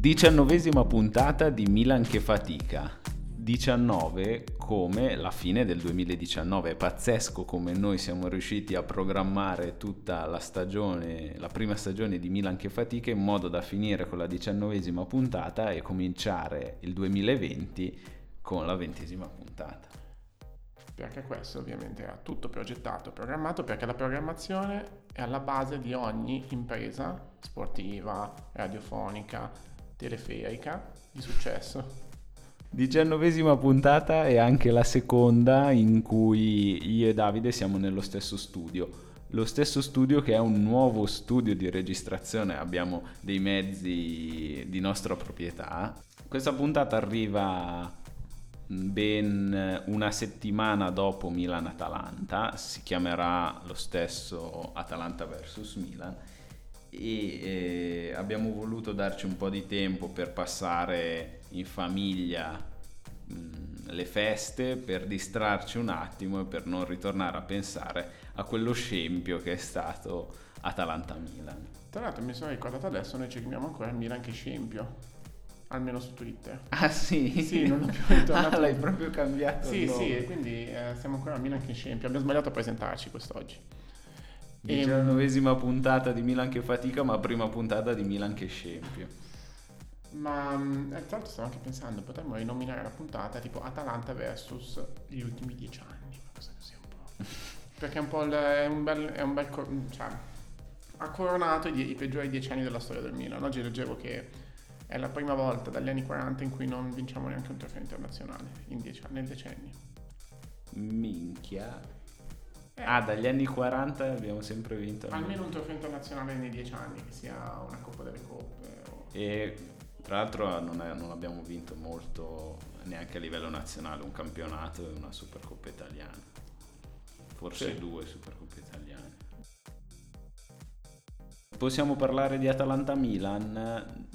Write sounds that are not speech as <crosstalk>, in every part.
Diciannovesima puntata di Milan che fatica. 19 come la fine del 2019. È pazzesco come noi siamo riusciti a programmare tutta la stagione, la prima stagione di Milan che fatica in modo da finire con la diciannovesima puntata e cominciare il 2020 con la ventesima puntata. Perché questo ovviamente era tutto progettato, programmato, perché la programmazione è alla base di ogni impresa sportiva, radiofonica, teleferica di successo. Diciannovesima puntata e anche la seconda in cui io e Davide siamo nello stesso studio. Lo stesso studio che è un nuovo studio di registrazione, abbiamo dei mezzi di nostra proprietà. Questa puntata arriva ben una settimana dopo Milan-Atalanta, si chiamerà lo stesso Atalanta vs Milan e eh, abbiamo voluto darci un po' di tempo per passare in famiglia mh, mm, le feste, per distrarci un attimo e per non ritornare a pensare a quello scempio che è stato Atalanta-Milan. Tra l'altro mi sono ricordato adesso, noi ci chiamiamo ancora Milan che scempio. Almeno su Twitter. <laughs> Ah sì? Sì, non ho più ritornato. <laughs> ah, l'hai proprio cambiato. Sì, sì, quindi eh, siamo ancora a Milan che scempio. Abbiamo sbagliato a presentarci quest'oggi. Diciannovesima puntata di Milan che fatica, ma prima puntata di Milan che scempio. Ma mm, eh, tra l'altro stavo anche pensando, potremmo rinominare la puntata tipo Atalanta versus gli ultimi dieci anni, cosa così un po'. <laughs> Perché è un po' il, è un bel, è un bel cioè, ha coronato i, i, peggiori dieci anni della storia del Milan. Oggi leggevo che è la prima volta dagli anni 40 in cui non vinciamo neanche un trofeo internazionale in dieci, nel decennio. Minchia. Eh. Ah, dagli anni 40 abbiamo sempre vinto. Almeno un trofeo internazionale nei dieci anni, che sia una Coppa delle Coppe. O... E tra l'altro non, è, non, abbiamo vinto molto neanche a livello nazionale, un campionato e una Supercoppa italiana. Forse sì. due Supercoppe italiane. Possiamo parlare di Atalanta-Milan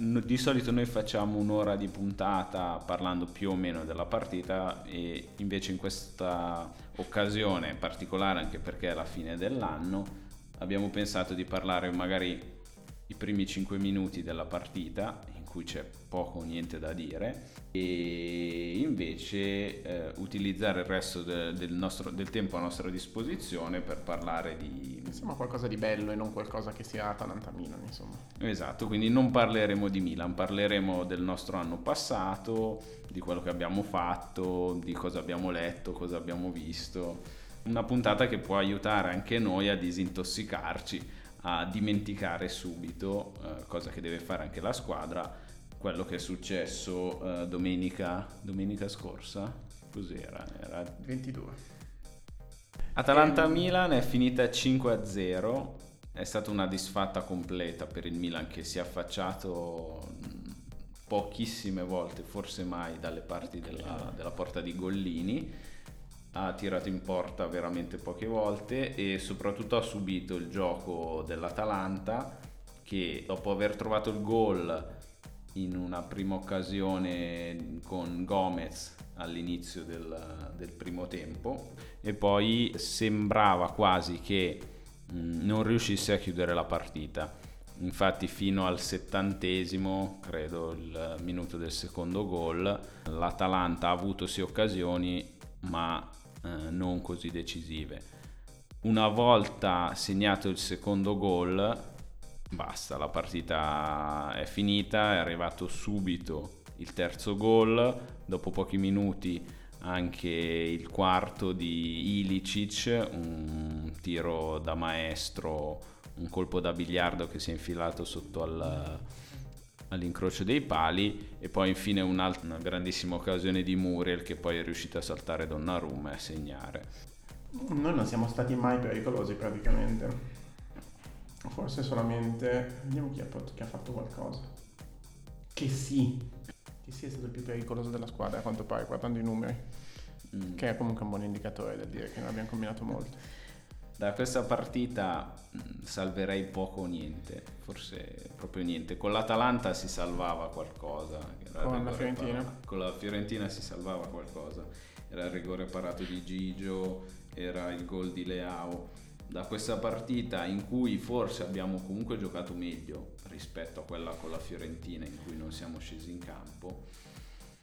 di solito noi facciamo un'ora di puntata parlando più o meno della partita e invece in questa occasione particolare anche perché è la fine dell'anno abbiamo pensato di parlare magari i primi 5 minuti della partita cui c'è poco o niente da dire e invece eh, utilizzare il resto de, del, nostro, del, tempo a nostra disposizione per parlare di... Insomma qualcosa di bello e non qualcosa che sia Atalanta-Milan insomma. Esatto, quindi non parleremo di Milan, parleremo del nostro anno passato, di quello che abbiamo fatto, di cosa abbiamo letto, cosa abbiamo visto. Una puntata che può aiutare anche noi a disintossicarci a dimenticare subito, eh, cosa che deve fare anche la squadra, quello che è successo eh, domenica, domenica scorsa. Cos'era? Era 22. Atalanta-Milan è finita 5-0, è stata una disfatta completa per il Milan che si è affacciato pochissime volte, forse mai, dalle parti della, della porta di Gollini ha tirato in porta veramente poche volte e soprattutto ha subito il gioco dell'Atalanta che dopo aver trovato il gol in una prima occasione con Gomez all'inizio del, del primo tempo e poi sembrava quasi che mm, non riuscisse a chiudere la partita. Infatti fino al settantesimo credo il minuto del secondo gol l'Atalanta ha avuto sì occasioni ma eh, non così decisive. Una volta segnato il secondo gol, basta, la partita è finita, è arrivato subito il terzo gol, dopo pochi minuti anche il quarto di Ilicic, un tiro da maestro, un colpo da biliardo che si è infilato sotto al, all'incrocio dei pali e poi infine una grandissima occasione di Muriel che poi è riuscito a saltare Donnarumma e a segnare. Noi non siamo stati mai pericolosi praticamente. Forse solamente... Vediamo chi ha, chi ha fatto qualcosa. Che sì. Che sì è stato il più pericoloso della squadra a quanto pare, guardando i numeri. Mm. Che è comunque un buon indicatore da dire che non abbiamo combinato molto. Da questa partita mm, salverei poco o niente, forse proprio niente. Con l'Atalanta si salvava qualcosa. Con la Fiorentina? Parato. Con la Fiorentina si salvava qualcosa. Era il rigore parato di Gigio, era il gol di Leao. da questa partita in cui forse abbiamo comunque giocato meglio rispetto a quella con la Fiorentina in cui non siamo scesi in campo.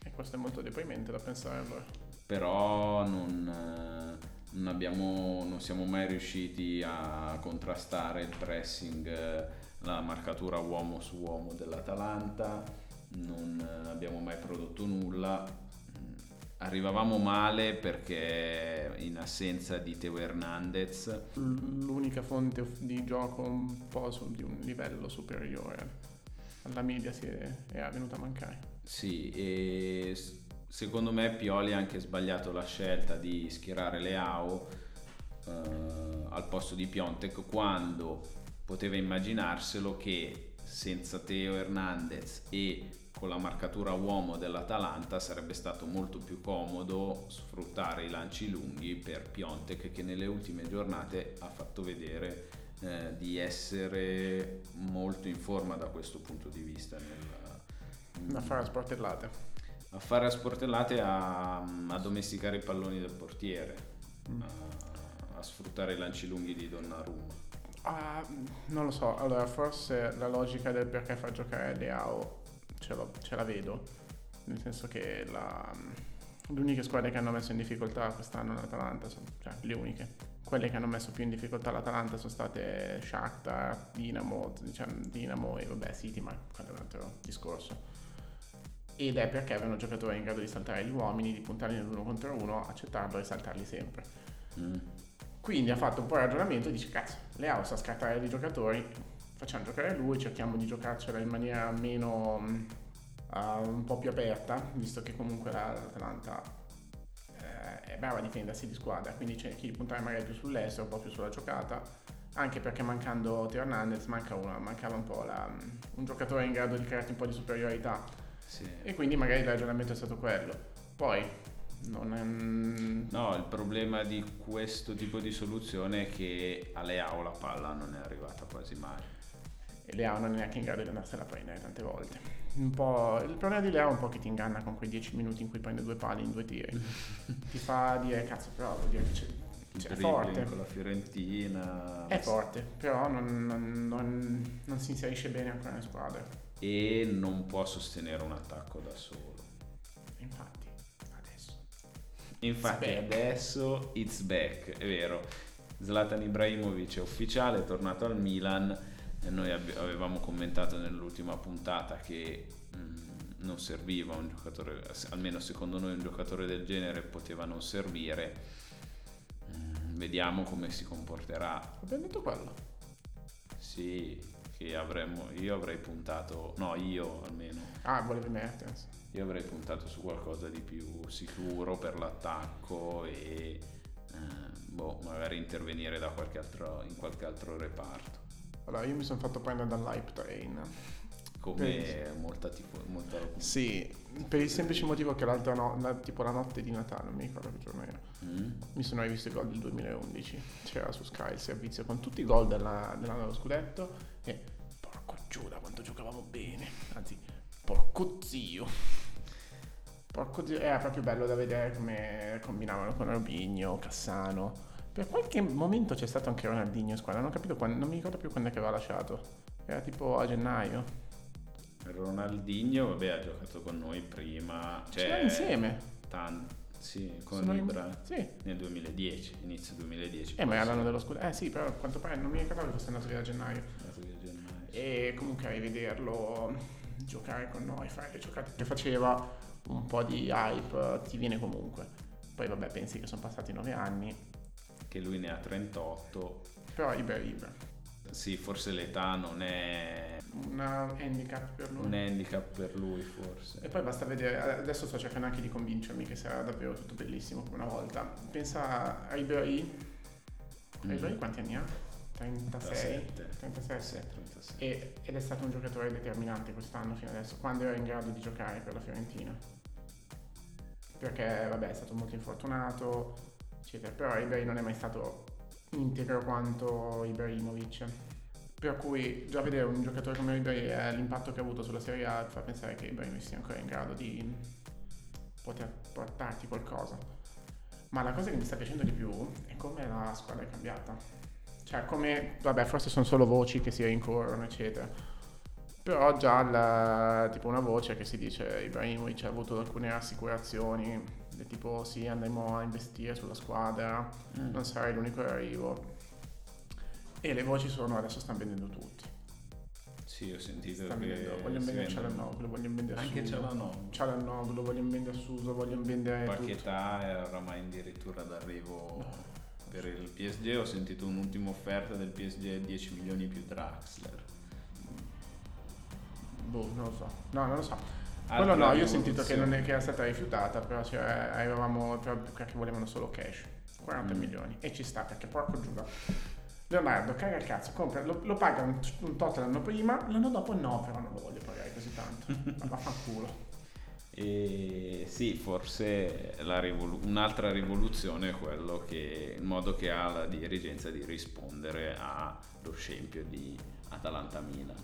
E questo è molto deprimente da pensare allora. Però non, eh, non, abbiamo, non siamo mai riusciti a contrastare il pressing, eh, la marcatura uomo su uomo dell'Atalanta, non eh, abbiamo mai prodotto nulla. Arrivavamo male perché in assenza di Teo Hernandez. L'unica fonte di gioco un po' su, di un livello superiore alla media si è, è venuta a mancare. Sì e secondo me Pioli ha anche sbagliato la scelta di schierare Leao eh, al posto di Piontek quando poteva immaginarselo che senza Teo Hernandez e con la marcatura uomo dell'Atalanta sarebbe stato molto più comodo sfruttare i lanci lunghi per Piontek che nelle ultime giornate ha fatto vedere eh, di essere molto in forma da questo punto di vista. Nel, a fare a sportellate. A fare a sportellate, a, a domesticare i palloni del portiere, mm. a, a, sfruttare i lanci lunghi di Donnarumma. Uh, non lo so, allora forse la logica del perché far giocare Leao ce, ce la vedo, nel senso che la, le uniche squadre che hanno messo in difficoltà quest'anno l'Atalanta, sono, cioè le uniche, quelle che hanno messo più in difficoltà l'Atalanta sono state Shakhtar, Dinamo, diciamo, Dinamo e vabbè City, ma quello è un altro discorso. Ed è perché avevano giocatori in grado di saltare gli uomini, di puntarli nell'uno contro uno, accettarlo e saltarli sempre. Mm. Quindi ha fatto un po' il ragionamento e dice, cazzo, Leao sa scartare dei giocatori, facciamo giocare lui, cerchiamo di giocarcela in maniera meno uh, un po' più aperta, visto che comunque l'Atalanta uh, è brava a difendersi di squadra, quindi cerchi di puntare magari più sull'estero, un po' più sulla giocata, anche perché mancando Teo Hernandez manca una, mancava un po' la, un giocatore in grado di crearti un po' di superiorità. Sì. E quindi magari il ragionamento è stato quello. Poi non è... No, il problema di questo tipo di soluzione è che a Leao la palla non è arrivata quasi mai e Leao non è neanche in grado di andarsela a prendere tante volte. il problema di Leao è un po' che ti inganna con quei 10 minuti in cui prende due pali in due tiri. <laughs> ti fa dire, cazzo, però vuol dire che c'è, cioè, è forte. con la Fiorentina. È forte, però non, non, non, non, si inserisce bene ancora nelle squadre. E non può sostenere un attacco da solo. Infatti, adesso. Infatti, it's adesso it's back, è vero. Zlatan Ibrahimovic è ufficiale, è tornato al Milan noi avevamo commentato nell'ultima puntata che mh, mm, non serviva un giocatore, almeno secondo noi un giocatore del genere poteva non servire. Mm, vediamo come si comporterà. Abbiamo detto quello? Sì, che avremmo, io avrei puntato, no io almeno. Ah, volevi Mertens. Io avrei puntato su qualcosa di più sicuro per l'attacco e eh, boh, magari intervenire qualche altro, in qualche altro reparto. Allora, io mi sono fatto prendere dall'hype train. Come molta tipo... Molta... Sì, per il semplice motivo che l'altra no, la, tipo la notte di Natale, non mi ricordo che giorno era, mm. mi sono rivisto i gol del 2011. C'era su Sky il servizio con tutti i gol della, dell'anno dello scudetto e porco Giuda quanto giocavamo bene. Anzi, porco zio. Porco zio, era proprio bello da vedere come combinavano con Robigno, Cassano per qualche momento c'è stato anche Ronaldinho in squadra, non ho capito quando, non mi ricordo più quando è che aveva lasciato. Era tipo a gennaio. Ronaldinho, vabbè, ha giocato con noi prima. Cioè, C'era insieme. Tanti. Sì, con Sono Ibra in... sì. nel 2010, inizio 2010. Eh, ma era l'anno dello scudo. Eh sì, però a quanto pare non mi ricordavo che fosse andato via a gennaio. Andato via a gennaio. E comunque a rivederlo giocare con noi, fare le giocate che faceva, un po' di hype ti viene comunque. Poi vabbè, pensi che sono passati nove anni che lui ne ha 38. Però Iber Iber. Sì, forse l'età non è... Un handicap per lui. Un handicap per lui forse. E poi basta vedere, adesso sto cercando anche di convincermi che sarà davvero tutto bellissimo come una volta. Pensa a Iberi. Mm. Iberi quanti anni ha? 36? 37. 36. E, ed è stato un giocatore determinante quest'anno fino adesso, quando era in grado di giocare per la Fiorentina. Perché, vabbè, è stato molto infortunato, eccetera. Però Iberi non è mai stato integro quanto Ibrahimovic. Per cui già vedere un giocatore come Iberi e l'impatto che ha avuto sulla Serie A fa pensare che Ibrahimovic sia ancora in grado di poter portarti qualcosa. Ma la cosa che mi sta piacendo di più è come la squadra è cambiata. Cioè, come, vabbè, forse sono solo voci che si rincorrono, eccetera. Però già la, tipo una voce che si dice Ibrahimovic ha avuto alcune assicurazioni, del tipo sì, andremo a investire sulla squadra, Mm. non sarai l'unico arrivo. E le voci sono adesso stanno vendendo tutti. Sì, ho sentito Stanno che vendendo, vogliono vendere Cialanoglu, vogliono vendere Anche Suso. Cialanoglu. Cialanoglu, vogliono vendere Suso, vogliono vendere tutto. Paquetà è oramai addirittura d'arrivo per il PSG. Ho sentito un'ultima offerta del PSG 10 milioni più Draxler. Boh, non lo so. No, non lo so. Quello no, io ho sentito che, non è, che era stata rifiutata, però cioè, avevamo, perché volevano solo cash, 40 Mm. milioni. E ci sta, perché porco giuda. Leonardo, caga il cazzo, compra, lo, lo paga un, un tot l'anno prima, l'anno dopo no, però non lo voglio pagare così tanto. Ma <laughs> vaffanculo. E sì, forse rivolu- un'altra rivoluzione è quello che il modo che ha la dirigenza di rispondere allo scempio di Atalanta-Milan.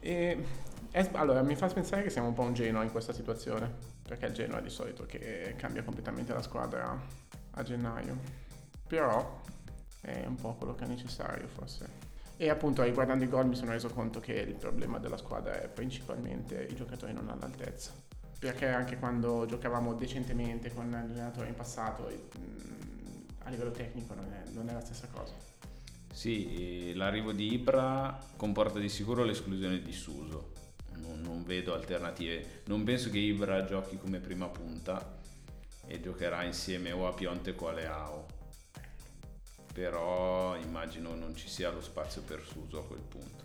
E, è- allora, mi fa pensare che siamo un po' un Genoa in questa situazione, perché il Genoa è di solito che cambia completamente la squadra a gennaio. Però è un po' quello che è necessario forse. E appunto riguardando i gol mi sono reso conto che il problema della squadra è principalmente i giocatori non all'altezza. Perché anche quando giocavamo decentemente con l'allenatore in passato, mm, a livello tecnico non è, non è la stessa cosa. Sì, e l'arrivo di Ibra comporta di sicuro l'esclusione di Suso. Non, non vedo alternative. Non penso che Ibra giochi come prima punta e giocherà insieme o a Pionte o a Leao. Però immagino non ci sia lo spazio per Suso a quel punto.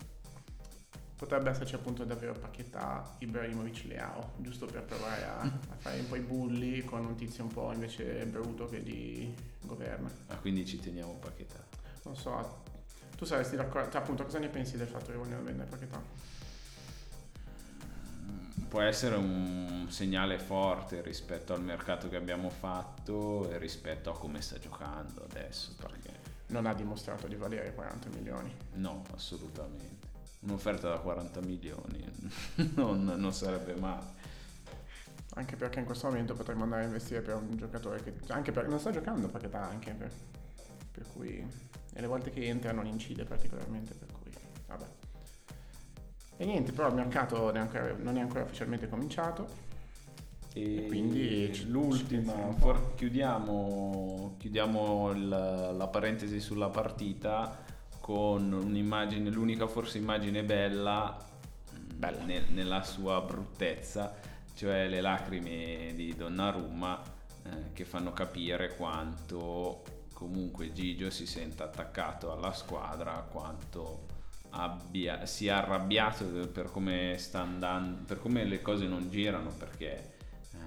Potrebbe esserci appunto davvero Paquetà, Ibrahimovic, Leao, giusto per provare a, a fare un po' i bulli con un tizio un po' invece bruto che li governa. Ah, quindi ci teniamo Paquetà. Non so, tu saresti d'accordo, cioè, appunto cosa ne pensi del fatto che vogliono vendere Paquetà? Può essere un segnale forte rispetto al mercato che abbiamo fatto e rispetto a come sta giocando adesso, perché Non ha dimostrato di valere 40 milioni. no, assolutamente. Un'offerta da 40 milioni <laughs> non, non sarebbe male. Anche perché in questo momento potremmo andare a investire per un giocatore che anche perché non sta giocando Paquetà anche per, per cui e le volte che entra non incide particolarmente per cui vabbè. E niente, però il mercato non è ancora, non è ancora ufficialmente cominciato. E quindi ci- ci l'ultima, for- chiudiamo, chiudiamo il- la parentesi sulla partita con un'immagine, l'unica forse immagine bella, Bella. ne- nella sua bruttezza, cioè le lacrime di Donnarumma eh, che fanno capire quanto comunque Gigio si senta attaccato alla squadra, quanto abbia, sia arrabbiato per come sta andando, per come le cose non girano, perché eh,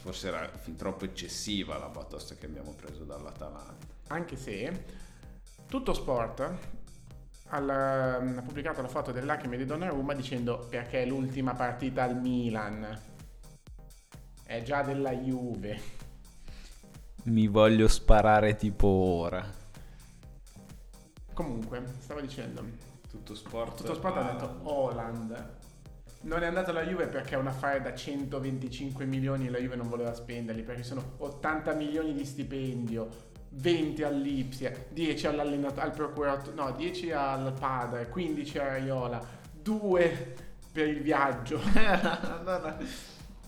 forse era fin troppo eccessiva la batosta che abbiamo preso dall'Atalanta. Anche se tutto sport al- ha pubblicato la foto delle lacrime di Donnarumma dicendo perché è l'ultima partita al Milan. È già della Juve. Mi voglio sparare tipo ora. Comunque, stavo dicendo, Tutto sport. tutto sport ha detto Holland. Non è andato alla Juve perché è un affare da 125 milioni e la Juve non voleva spenderli perché sono 80 milioni di stipendio, 20 all'Ipsia, 10 all'allenatore, al procuratore, no, 10 al padre, 15 a Raiola, 2 per il viaggio, <laughs>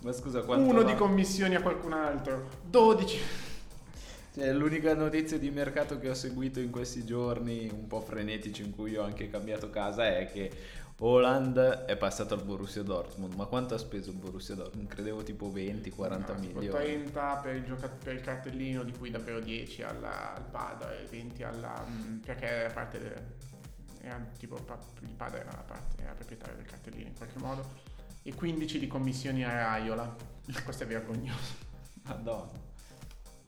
Ma scusa, quanto uno va- di commissioni a qualcun altro, 12. Cioè, l'unica notizia di mercato che ho seguito in questi giorni, un po' frenetici, in cui ho anche cambiato casa, è che Holland è passato al Borussia Dortmund. Ma quanto ha speso il Borussia Dortmund? Credevo tipo 20-40 No, milioni. 30 per il, gioca- per il cartellino, di cui davvero 10 alla- al padre, 20 alla... mm, perché era parte del... Era tipo il padre era, la parte, era proprietario del cartellino in qualche modo. E 15 di commissioni a Raiola. <laughs> Questo è vergognoso. Madonna.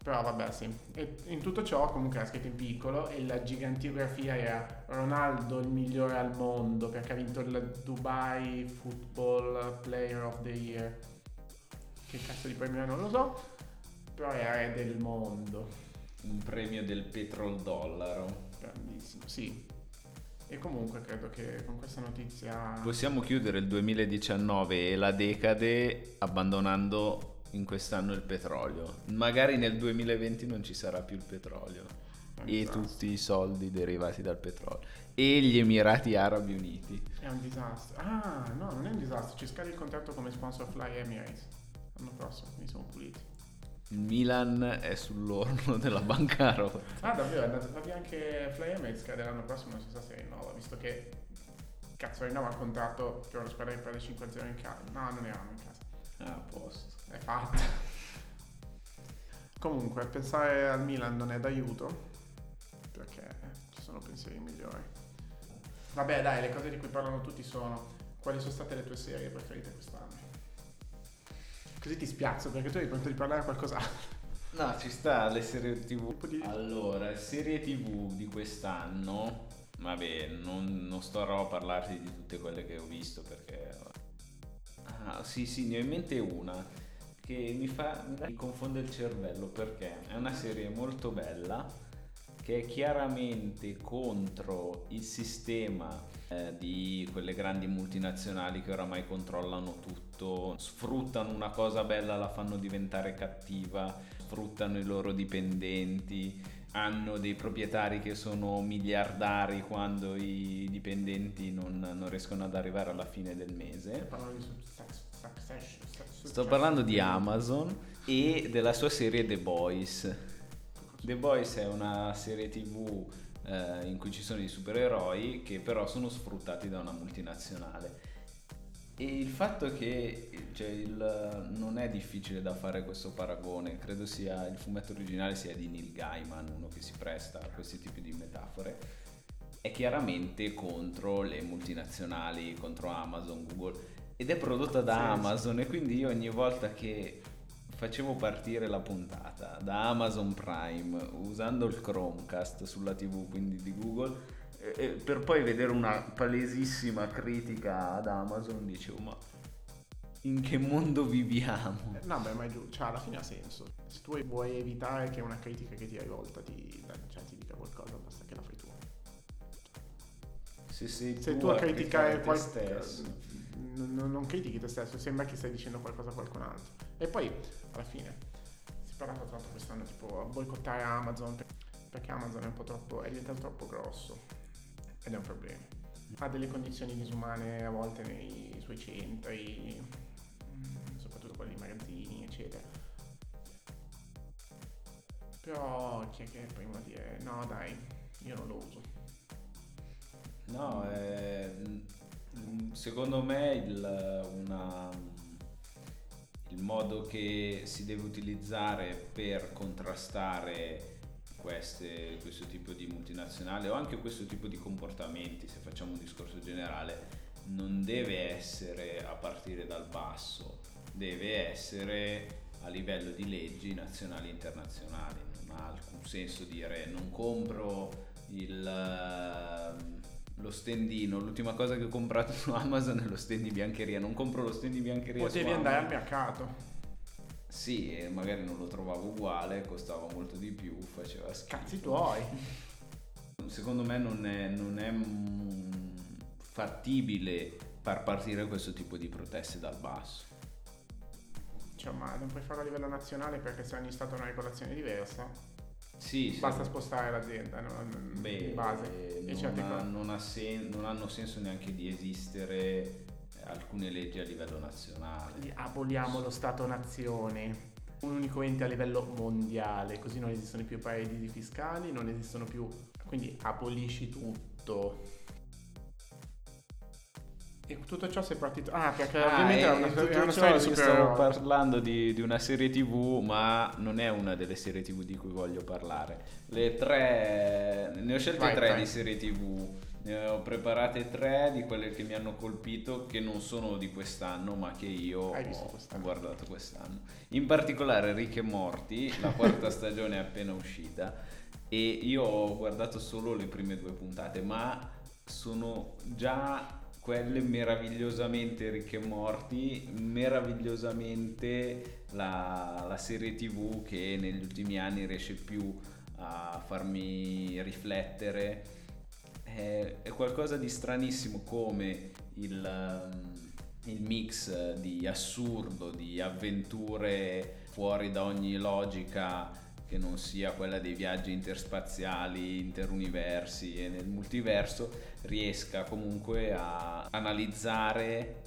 Però vabbè sì. E in tutto ciò comunque era scritto in piccolo e la gigantiografia era Ronaldo il migliore al mondo perché ha vinto il Dubai Football Player of the Year. Che cazzo di premio non lo so. Però è re del mondo. Un premio del petrol-dollaro. Grandissimo, sì. E comunque credo che con questa notizia... Possiamo chiudere il 2019 e la decade abbandonando in quest'anno il petrolio. Magari nel 2020 non ci sarà più il petrolio. e Esatto. tutti i soldi derivati dal petrolio e gli Emirati Arabi Uniti. È un disastro. Ah, no, non è un disastro. Ci scade il contratto come sponsor Fly Emirates. L'anno prossimo, quindi siamo puliti. Il Milan è sull'orlo <laughs> della bancarotta. Ah, davvero? È andato via anche Fly Emirates scade l'anno prossimo, non si sa se rinnova, visto che cazzo rinnova il contratto per una squadra che prende 5-0 in casa. No, non eravamo in casa. Ah, a posto. È fatta. Comunque, pensare al Milan non è d'aiuto, perché ci sono pensieri migliori. Vabbè, dai, le cose di cui parlano tutti sono quali sono state le tue serie preferite quest'anno. Così ti spiazzo, perché tu hai pronto di parlare a qualcos'altro. No, ci sta le serie tv. Allora, serie tv di quest'anno, vabbè, non, non starò a parlarti di tutte quelle che ho visto perché... Ah, sì, sì, ne ho in mente una che mi fa mi confonde il cervello perché? È una serie molto bella che è chiaramente contro il sistema eh, di quelle grandi multinazionali che oramai controllano tutto, sfruttano una cosa bella, la fanno diventare cattiva, sfruttano i loro dipendenti, hanno dei proprietari che sono miliardari quando i dipendenti non, non riescono ad arrivare alla fine del mese. Sto parlando di Amazon e della sua serie The Boys. The Boys è una serie tv eh, in cui ci sono i supereroi che però sono sfruttati da una multinazionale. E il fatto che cioè, il- non è difficile da fare questo paragone, credo sia il fumetto originale sia di Neil Gaiman, uno che si presta a questi tipi di metafore, è chiaramente contro le multinazionali, contro Amazon, Google ed è prodotta da Sì, sì. Amazon e quindi io ogni volta che facevo partire la puntata da Amazon Prime usando il Chromecast sulla TV, quindi di Google, per poi vedere una palesissima critica ad Amazon, dicevo ma in che mondo viviamo? No, beh, ma è giù, cioè alla fine ha senso. Se tu vuoi evitare che una critica che ti è rivolta ti, cioè, ti dica qualcosa, basta che la fai tu. Se sei Se tu a criticare qualcosa, n- non critichi te stesso, sembra che stai dicendo qualcosa a qualcun altro. E poi, alla fine, si è parlato tanto quest'anno tipo a boicottare Amazon per- perché Amazon è un po' troppo, è diventato troppo grosso ed è un problema. Ha delle condizioni disumane a volte nei suoi centri, mm, soprattutto quelli nei magazzini, eccetera. Però chi è che prima a dire no dai, io non lo uso. No, mm, secondo me il, una- il modo che si deve utilizzare per contrastare queste- questo tipo di multinazionali o anche questo tipo di comportamenti, se facciamo un discorso generale, non deve essere a partire dal basso, deve essere a livello di leggi nazionali e internazionali. Non ha alcun senso dire non compro il, ehm, lo stendino, l'ultima cosa che ho comprato su Amazon è lo stand di biancheria, non compro lo stand di biancheria Potevi andare al mercato. Sì, e magari non lo trovavo uguale, costava molto di più, faceva schifo. Cazzi tuoi. Secondo me non è, non è fattibile far partire questo tipo di proteste dal basso. Cioè, ma non puoi farlo a livello nazionale perché se ogni Stato ha una regolazione diversa, Sì, sì. basta spostare l'azienda non, Beh, in base. eh, non, ha- non ha sen- non hanno senso neanche di esistere alcune leggi a livello nazionale. Quindi Aboliamo lo Stato-nazione, un unico ente a livello mondiale, così non esistono più paradisi fiscali, non esistono più... Quindi abolisci tutto. E tutto ciò si è partito... Ah, perché ovviamente era una, era una storia di stavo supereroi. parlando di, di una serie tv, ma non è una delle serie tv di cui voglio parlare. Le tre, ne ho scelte Vai, tre vai. di serie tv. Ne ho preparate tre di quelle che mi hanno colpito, che non sono di quest'anno, ma che io ho, quest'anno. guardato quest'anno. In particolare Rick e Morty, la quarta <laughs> stagione è appena uscita e io ho guardato solo le prime due puntate, ma sono già quelle meravigliosamente Rick e Morty, meravigliosamente la, la serie tv che negli ultimi anni riesce più a farmi riflettere. È, è qualcosa di stranissimo come il, um, il mix di assurdo, di avventure fuori da ogni logica che non sia quella dei viaggi interspaziali, interuniversi e nel multiverso, riesca comunque a analizzare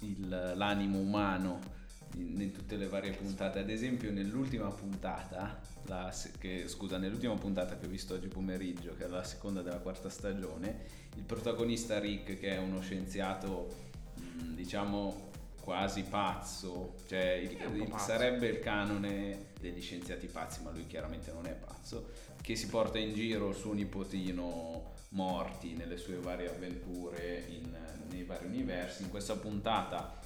il, l'animo umano in, in, tutte le varie puntate. Ad esempio, nell'ultima puntata, la, che, scusa, nell'ultima puntata che ho visto oggi pomeriggio, che è la seconda della quarta stagione, il protagonista Rick, che è uno scienziato, diciamo quasi pazzo, cioè il, il, pazzo. sarebbe il canone degli scienziati pazzi, ma lui chiaramente non è pazzo, che si porta in giro il suo nipotino morti nelle sue varie avventure in, nei vari universi. In questa puntata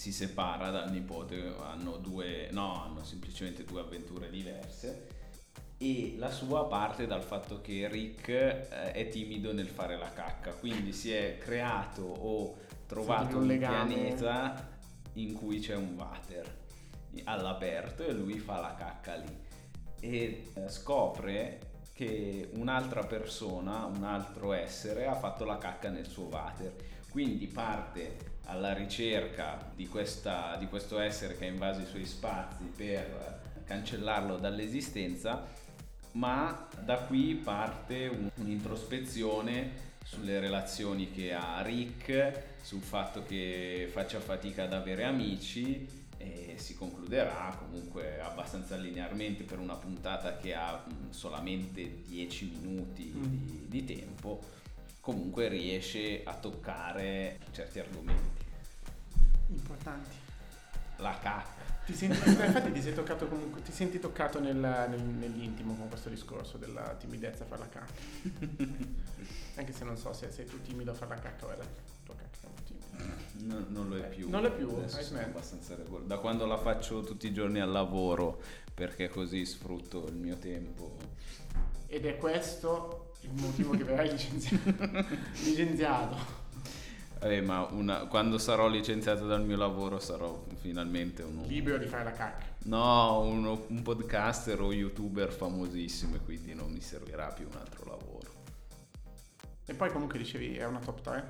si separa dal nipote, hanno due, no, hanno semplicemente due avventure diverse. E la sua parte dal fatto che Rick eh, è timido nel fare la cacca, quindi si è creato o trovato un, un pianeta in cui c'è un water all'aperto e lui fa la cacca lì. E eh, scopre che un'altra persona, un altro essere ha fatto la cacca nel suo water. Quindi parte alla ricerca di, questa, di questo essere che ha invaso i suoi spazi per cancellarlo dall'esistenza, ma da qui parte un, un'introspezione sulle relazioni che ha Rick, sul fatto che faccia fatica ad avere amici e si concluderà comunque abbastanza linearmente per una puntata che ha mm, solamente 10 minuti mm. di, di tempo, comunque riesce a toccare certi argomenti. Importanti. La cacca. Ti senti, <laughs> infatti ti, sei toccato comunque, ti senti toccato nel, nel, nell'intimo con questo discorso della timidezza a fare la cacca. <laughs> Anche se non so se sei tu timido a fare la cacca o è la tua cacca timida. No, non lo è più. Non lo è più, sono abbastanza regolare. Da quando la faccio tutti i giorni al lavoro, perché così sfrutto il mio tempo. Ed è questo il motivo che verrai <laughs> licenziato. licenziato. Eh, ma una, quando sarò licenziato dal mio lavoro sarò finalmente uno... Libero di fare la cacca. No, uno, un podcaster o youtuber famosissimo e quindi non mi servirà più un altro lavoro. E poi comunque dicevi è una top 3?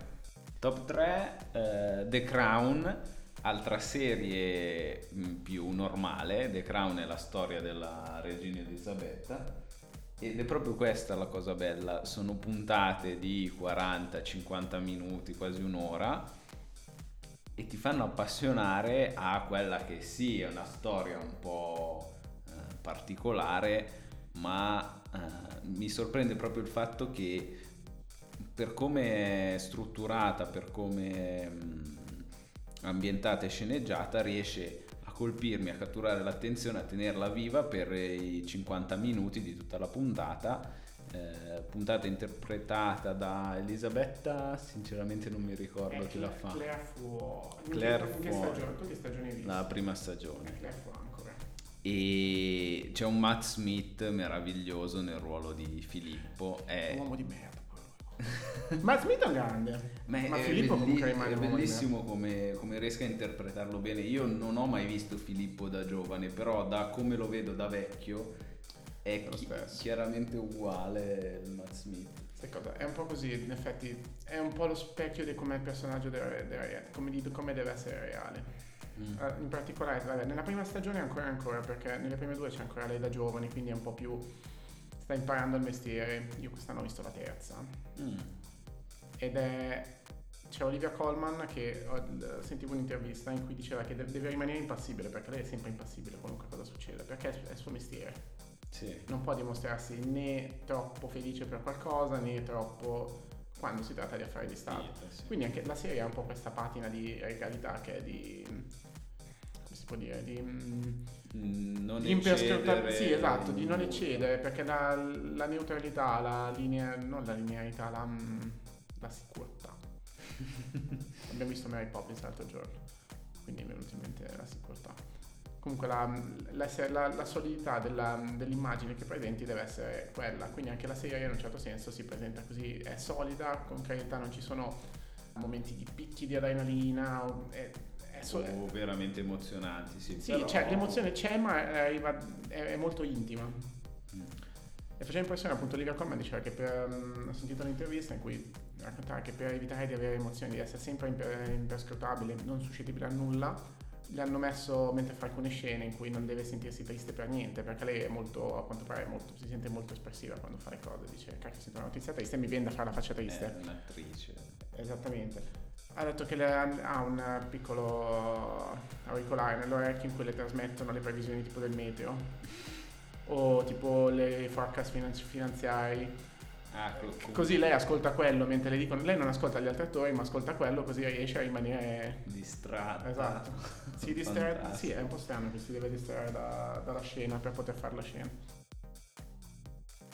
Top 3, eh, The Crown, altra serie mm, più normale. The Crown è la storia della regina Elisabetta ed è proprio questa la cosa bella, sono puntate di 40-50 minuti, quasi un'ora, e ti fanno appassionare a quella che sì, è una storia un po' eh, particolare, ma eh, mi sorprende proprio il fatto che per come è strutturata, per come è mm, ambientata e sceneggiata, riesce colpirmi, a catturare l'attenzione, a tenerla viva per i 50 minuti di tutta la puntata. Eh, puntata interpretata da Elisabetta, sinceramente non mi ricordo chi la fa. Claire Fuori. Claire in che, stagione? Tu che stagione visto? La prima stagione. Claire Fuori ancora. E c'è un Matt Smith meraviglioso nel ruolo di Filippo. È un uomo di merda. <laughs> Ma Smith è un grande. Ma, Ma Filippo belli- comunque rimane È bellissimo come, come, riesca a interpretarlo bene. Io non ho mai visto Filippo da giovane, però da come lo vedo da vecchio è chi- chiaramente uguale il Matt Smith. È un po' così, in effetti, è un po' lo specchio di come il personaggio deve, deve, come, di, come deve essere reale. Uh, in particolare, vabbè, nella prima stagione ancora ancora, perché nelle prime due c'è ancora lei da giovane, quindi è un po' più sta imparando il mestiere. Io quest'anno ho visto la terza. Mm. Ed è... C'è Olivia Colman che sentivo un'intervista in cui diceva che deve rimanere impassibile perché lei è sempre impassibile qualunque cosa succeda perché è il suo mestiere. Sì. Non può dimostrarsi né troppo felice per qualcosa né troppo quando si tratta di affari di Stato. Sì, sì. Quindi anche la serie ha un po' questa patina di regalità che è di come si può dire di Mm, non eccedere. sì esatto di non eccedere perché la, la neutralità la linea non la linearità la, la sicurezza. <laughs> Abbiamo visto Mary Poppins l'altro giorno quindi mi è venuto in mente la sicurezza. Comunque la, la, la solidità della, dell'immagine che presenti deve essere quella quindi anche la serie in un certo senso si presenta così è solida con carità non ci sono momenti di picchi di adrenalina è, so, o veramente emozionanti. Sì, sì però... cioè, l'emozione c'è, ma arriva, è, è, molto intima. Mm. E faceva impressione appunto Liga Colman diceva che per, um, ho sentito un'intervista in cui raccontava che per evitare di avere emozioni, di essere sempre imper- imperscrutabile, non suscettibile a nulla, gli hanno messo mentre fa alcune scene in cui non deve sentirsi triste per niente, perché lei è molto, a quanto pare, molto, si sente molto espressiva quando fa le cose, dice cacchio sento una notizia triste e mi viene da fare la faccia triste. È un'attrice. Esattamente. Ha detto che ha un piccolo auricolare nell'orecchio in cui le trasmettono le previsioni tipo del meteo o tipo le forecast finanziari Ah, così lei ascolta quello mentre le dicono, lei non ascolta gli altri attori ma ascolta quello così riesce a rimanere distratta. Esatto. Si distrae, sì, è un po' strano che si deve distrarre da, dalla scena per poter fare la scena.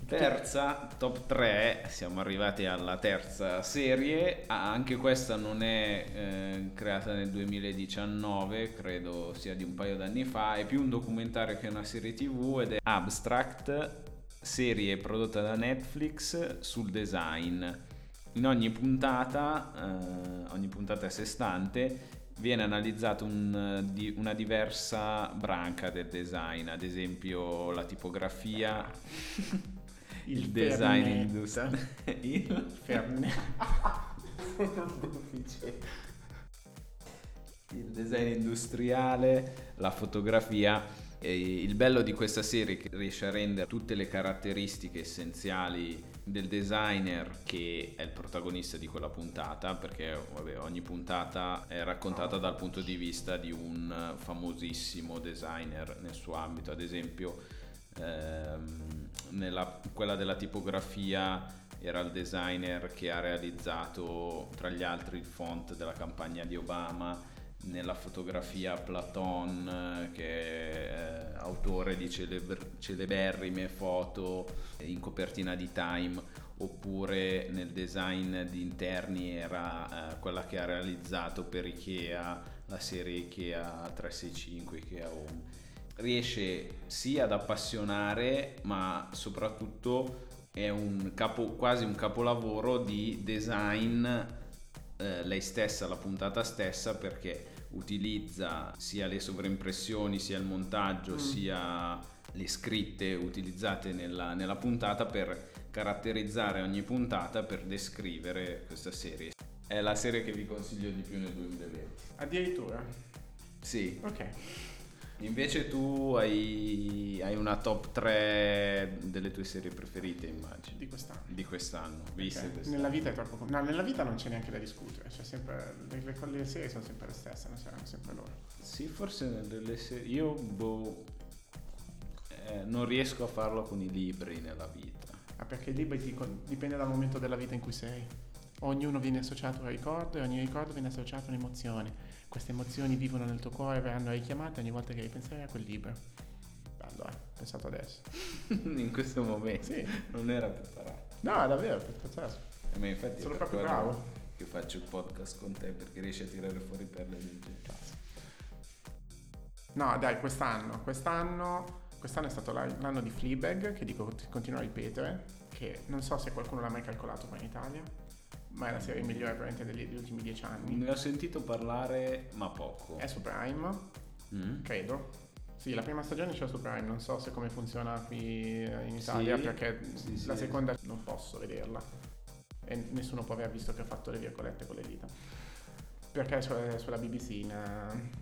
Terza, top 3, siamo arrivati alla terza serie, ah, anche questa non è eh, creata nel 2019, credo sia di un paio d'anni fa, è più un documentario che una serie tv ed è Abstract, serie prodotta da Netflix sul design. In ogni puntata, eh, ogni puntata a sé stante, viene analizzata un, di, una diversa branca del design, ad esempio la tipografia, <laughs> il, design industriale, <laughs> il il design industriale, la fotografia e il bello di questa serie è che riesce a rendere tutte le caratteristiche essenziali del designer che è il protagonista di quella puntata, perché vabbè, ogni puntata è raccontata dal punto di vista di un famosissimo designer nel suo ambito, ad esempio ehm, nella, quella della tipografia era il designer che ha realizzato tra gli altri il font della campagna di Obama. Nella fotografia Platon che è eh, autore di celebr- celeberrime foto in copertina di Time oppure nel design di interni era eh, quella che ha realizzato per Ikea la serie Ikea 365 Ikea Home riesce sia ad appassionare ma soprattutto è un capo, quasi un capolavoro di design eh, lei stessa, la puntata stessa perché utilizza sia le sovraimpressioni, sia il montaggio, mm. sia le scritte utilizzate nella, nella puntata per caratterizzare ogni puntata per descrivere questa serie. È la serie che vi consiglio di più nel 2020. Addirittura? Sì. Ok. Invece tu hai, hai, una top 3 delle tue serie preferite, immagino. Di quest'anno. Di quest'anno, viste okay. Nella vita è troppo... No, nella vita non c'è neanche da discutere, cioè sempre... Le, le, le serie sono sempre le stesse, non saranno sempre loro. Sì, forse nelle serie... Io, boh... Eh, non riesco a farlo con i libri nella vita. Ah, perché i libri ti, dipende dal momento della vita in cui sei. Ognuno viene associato a un ricordo e ogni ricordo viene associato a un'emozione queste emozioni vivono nel tuo cuore, verranno richiamate ogni volta che ripenserai a quel libro. Bello, eh, pensato adesso. <laughs> In questo momento? Sì. Non era preparato. No, davvero, per pazzesco. Eh, ma infatti Sono proprio bravo. Che faccio il podcast con te perché riesci a tirare fuori perle del genere. No, dai, quest'anno, quest'anno, quest'anno è stato l'anno di Fleabag, che dico, continuo a ripetere, che non so se qualcuno l'ha mai calcolato qua in Italia ma è la serie migliore probabilmente degli, degli ultimi dieci anni. Ne ho sentito parlare, ma poco. È su Prime, mm. credo. Sì, la prima stagione c'è su Prime, non so se come funziona qui in Italia, sì, perché sì, la sì. seconda non posso vederla. E nessuno può aver visto che ho fatto le virgolette con le dita. Perché è sulla BBC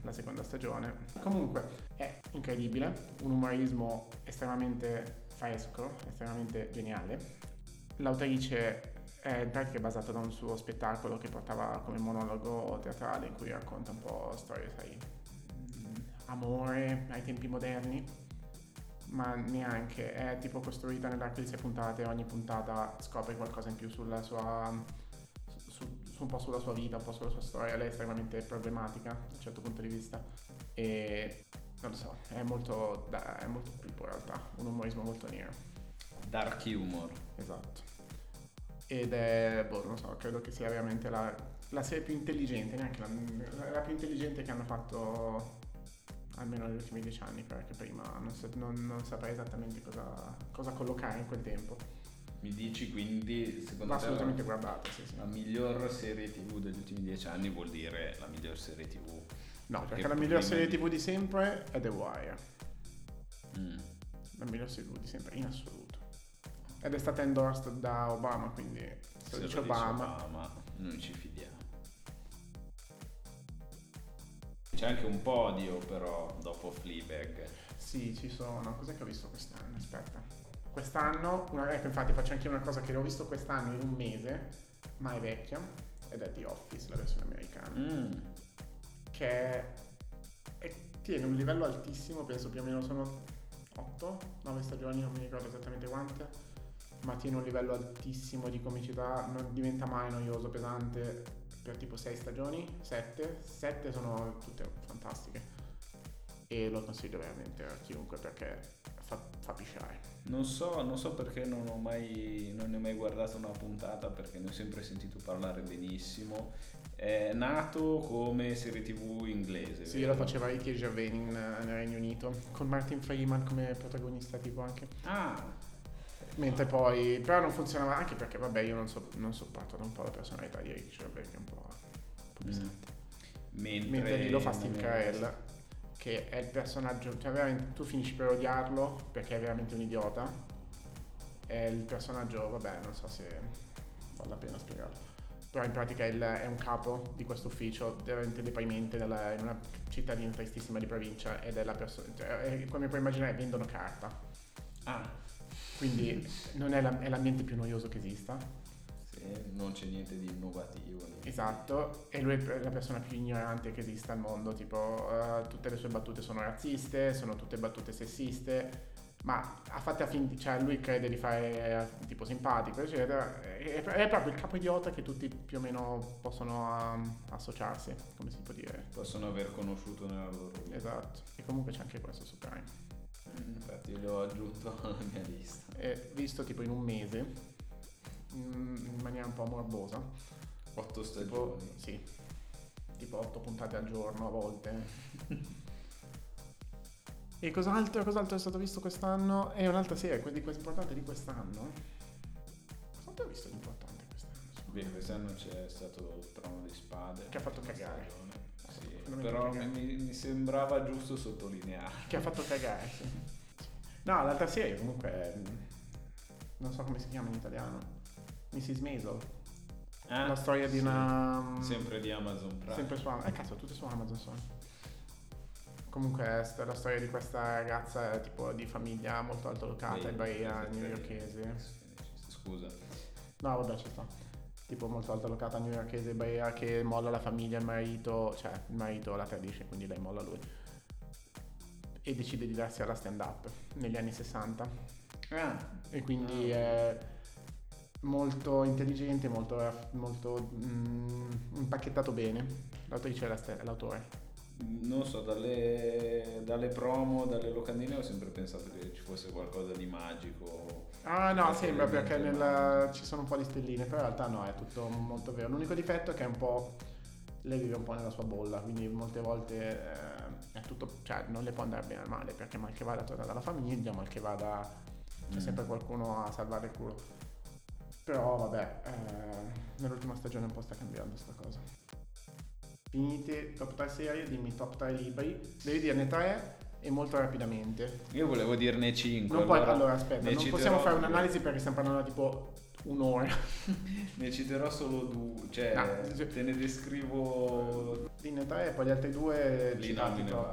la seconda stagione. Comunque è incredibile, un umorismo estremamente fresco, estremamente geniale. L'autrice è in pratica basato da un suo spettacolo che portava come monologo teatrale in cui racconta un po' storie, sai, mm, amore ai tempi moderni, ma neanche, è tipo costruita nell'arco di sei puntate, ogni puntata scopre qualcosa in più sulla sua, su, su, un po' sulla sua vita, un po' sulla sua storia, lei è estremamente problematica da un certo punto di vista e non lo so, è molto, è molto pipo in realtà, un umorismo molto nero. Dark humor. Esatto ed è, boh, non so, credo che sia veramente la, la serie più intelligente, neanche la, la, più intelligente che hanno fatto almeno negli ultimi dieci anni, perché prima non, non, non saprei esattamente cosa, cosa, collocare in quel tempo. Mi dici quindi, secondo Va te, assolutamente la, guardata, sì, sì. la miglior serie tv degli ultimi dieci anni vuol dire la miglior serie tv? No, perché, perché la miglior serie tv di sempre è The Wire. Mm. La miglior serie tv di sempre, in assoluto. Ed è stata endorsed da Obama, quindi se, se dice Obama, Obama, noi ci fidiamo. C'è anche un podio però dopo Fleabag. Sì, ci sono. Cos'è che ho visto quest'anno? Aspetta. Quest'anno, una, ecco infatti faccio anche una cosa che ho visto quest'anno in un mese, ma è vecchia, ed è The Office, la versione americana, Mm. che è, è- tiene un livello altissimo, penso più o meno sono 8, 9 stagioni, non mi ricordo esattamente quante, ma tiene un livello altissimo di comicità, non diventa mai noioso, pesante, per tipo 6 stagioni, 7, 7 sono tutte fantastiche e lo consiglio veramente a chiunque perché fa, fa pisciare. Non so, non so perché non ho mai, non ne ho mai guardato una puntata perché ne ho sempre sentito parlare benissimo. È nato come serie tv inglese. Sì, vero? lo faceva Ricky Gervais nel Regno Unito, con Martin Freeman come protagonista tipo anche. Ah, Mentre poi, però non funzionava anche perché vabbè io non, so, non sopporto da un po' la personalità di Ricky Gervais che è un po', un po' pesante. mentre, Mentre lì lo fa Steve Carell, che è il personaggio, cioè veramente tu finisci per odiarlo perché è veramente un idiota. È il personaggio, vabbè, non so se vale la pena spiegarlo. Però in pratica è, il- è un capo di questo ufficio veramente deprimente della- in una cittadina tristissima di provincia ed è la persona, cioè, come puoi immaginare vendono carta. Ah, Quindi non è, la- è l'ambiente più noioso che esista. sì, non c'è niente di innovativo. niente. Esatto, e lui è la persona più ignorante che esista al mondo, tipo eh, tutte le sue battute sono razziste, sono tutte battute sessiste, ma ha fatte a fin cioè lui crede di fare tipo simpatico, eccetera, è, è proprio il capo idiota che tutti più o meno possono um, associarsi, come si può dire. Possono aver conosciuto nella loro vita. Esatto, e comunque c'è anche questo su Prime. Infatti l'ho aggiunto <laughs> alla mia lista. E visto tipo in un mese, in, maniera un po' morbosa, Otto Tipo, stagioni. sì, tipo 8 puntate al giorno a volte. <laughs> e cos'altro, cos'altro è stato visto quest'anno? E un'altra serie, quella di questa importante di quest'anno. Cos'altro ho visto di importante quest'anno? Beh, quest'anno c'è stato il trono di spade. Che ha fatto cagare. Però mi, mi sembrava giusto sottolineare. Che ha fatto cagare, sì. No, l'altra serie comunque è, Non so come si chiama in italiano. Mrs. Maisel. Ah, la storia di sì. una... Sempre di Amazon Prime. Sempre su Amazon. Eh cazzo, tutte su Amazon sono. Comunque è la storia di questa ragazza tipo di famiglia molto altolocata Sì, in Bahia sì, newyorkese. Scusa. No, vabbè, ci sta. Tipo molto altolocata newyorkese in Bahia che molla la famiglia, il marito, cioè il marito la tradisce, quindi lei molla lui. E decide di darsi alla stand up negli anni 60. Ah, E quindi Ah. è molto intelligente, molto, molto mm, impacchettato bene. L'autrice è la è l'autore. Non so, dalle, dalle promo, dalle locandine ho sempre pensato che ci fosse qualcosa di magico. Ah no, sembra perché nel- ci sono un po' di stelline, però in realtà no, è tutto molto vero. L'unico difetto è che è un po'... lei vive un po' nella sua bolla, quindi molte volte eh, è tutto... cioè non le può andare bene o male, perché mal che vada torna dalla famiglia, mal che vada c'è Mm. sempre qualcuno a salvare il culo. Però vabbè, eh, nell'ultima stagione un po' sta cambiando sta cosa. Finite top 3 serie, dimmi top 3 libri. Devi dirne 3 e molto rapidamente. Io volevo dirne 5. Non puoi, allora aspetta, non possiamo fare un'analisi perché stiamo parlando tipo un'ora. <laughs> Ne citerò solo due, cioè No, te ne descrivo Dinne 3 e poi gli altri due Li nomino.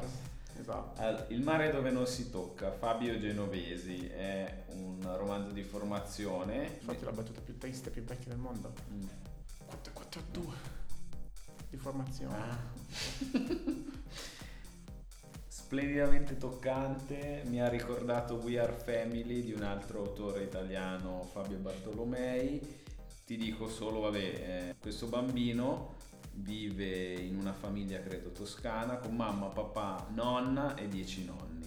Esatto. Il mare dove non si tocca, Fabio Genovesi, è un romanzo di formazione. Infatti la battuta più triste e più vecchia del mondo. Mm. 442 di formazione. Ah. Splendidamente toccante, mi ha ricordato We Are Family di un altro autore italiano, Fabio Bartolomei. Ti dico solo, vabbè, eh, questo bambino vive in una famiglia, credo, toscana, con mamma, papà, nonna e dieci nonni.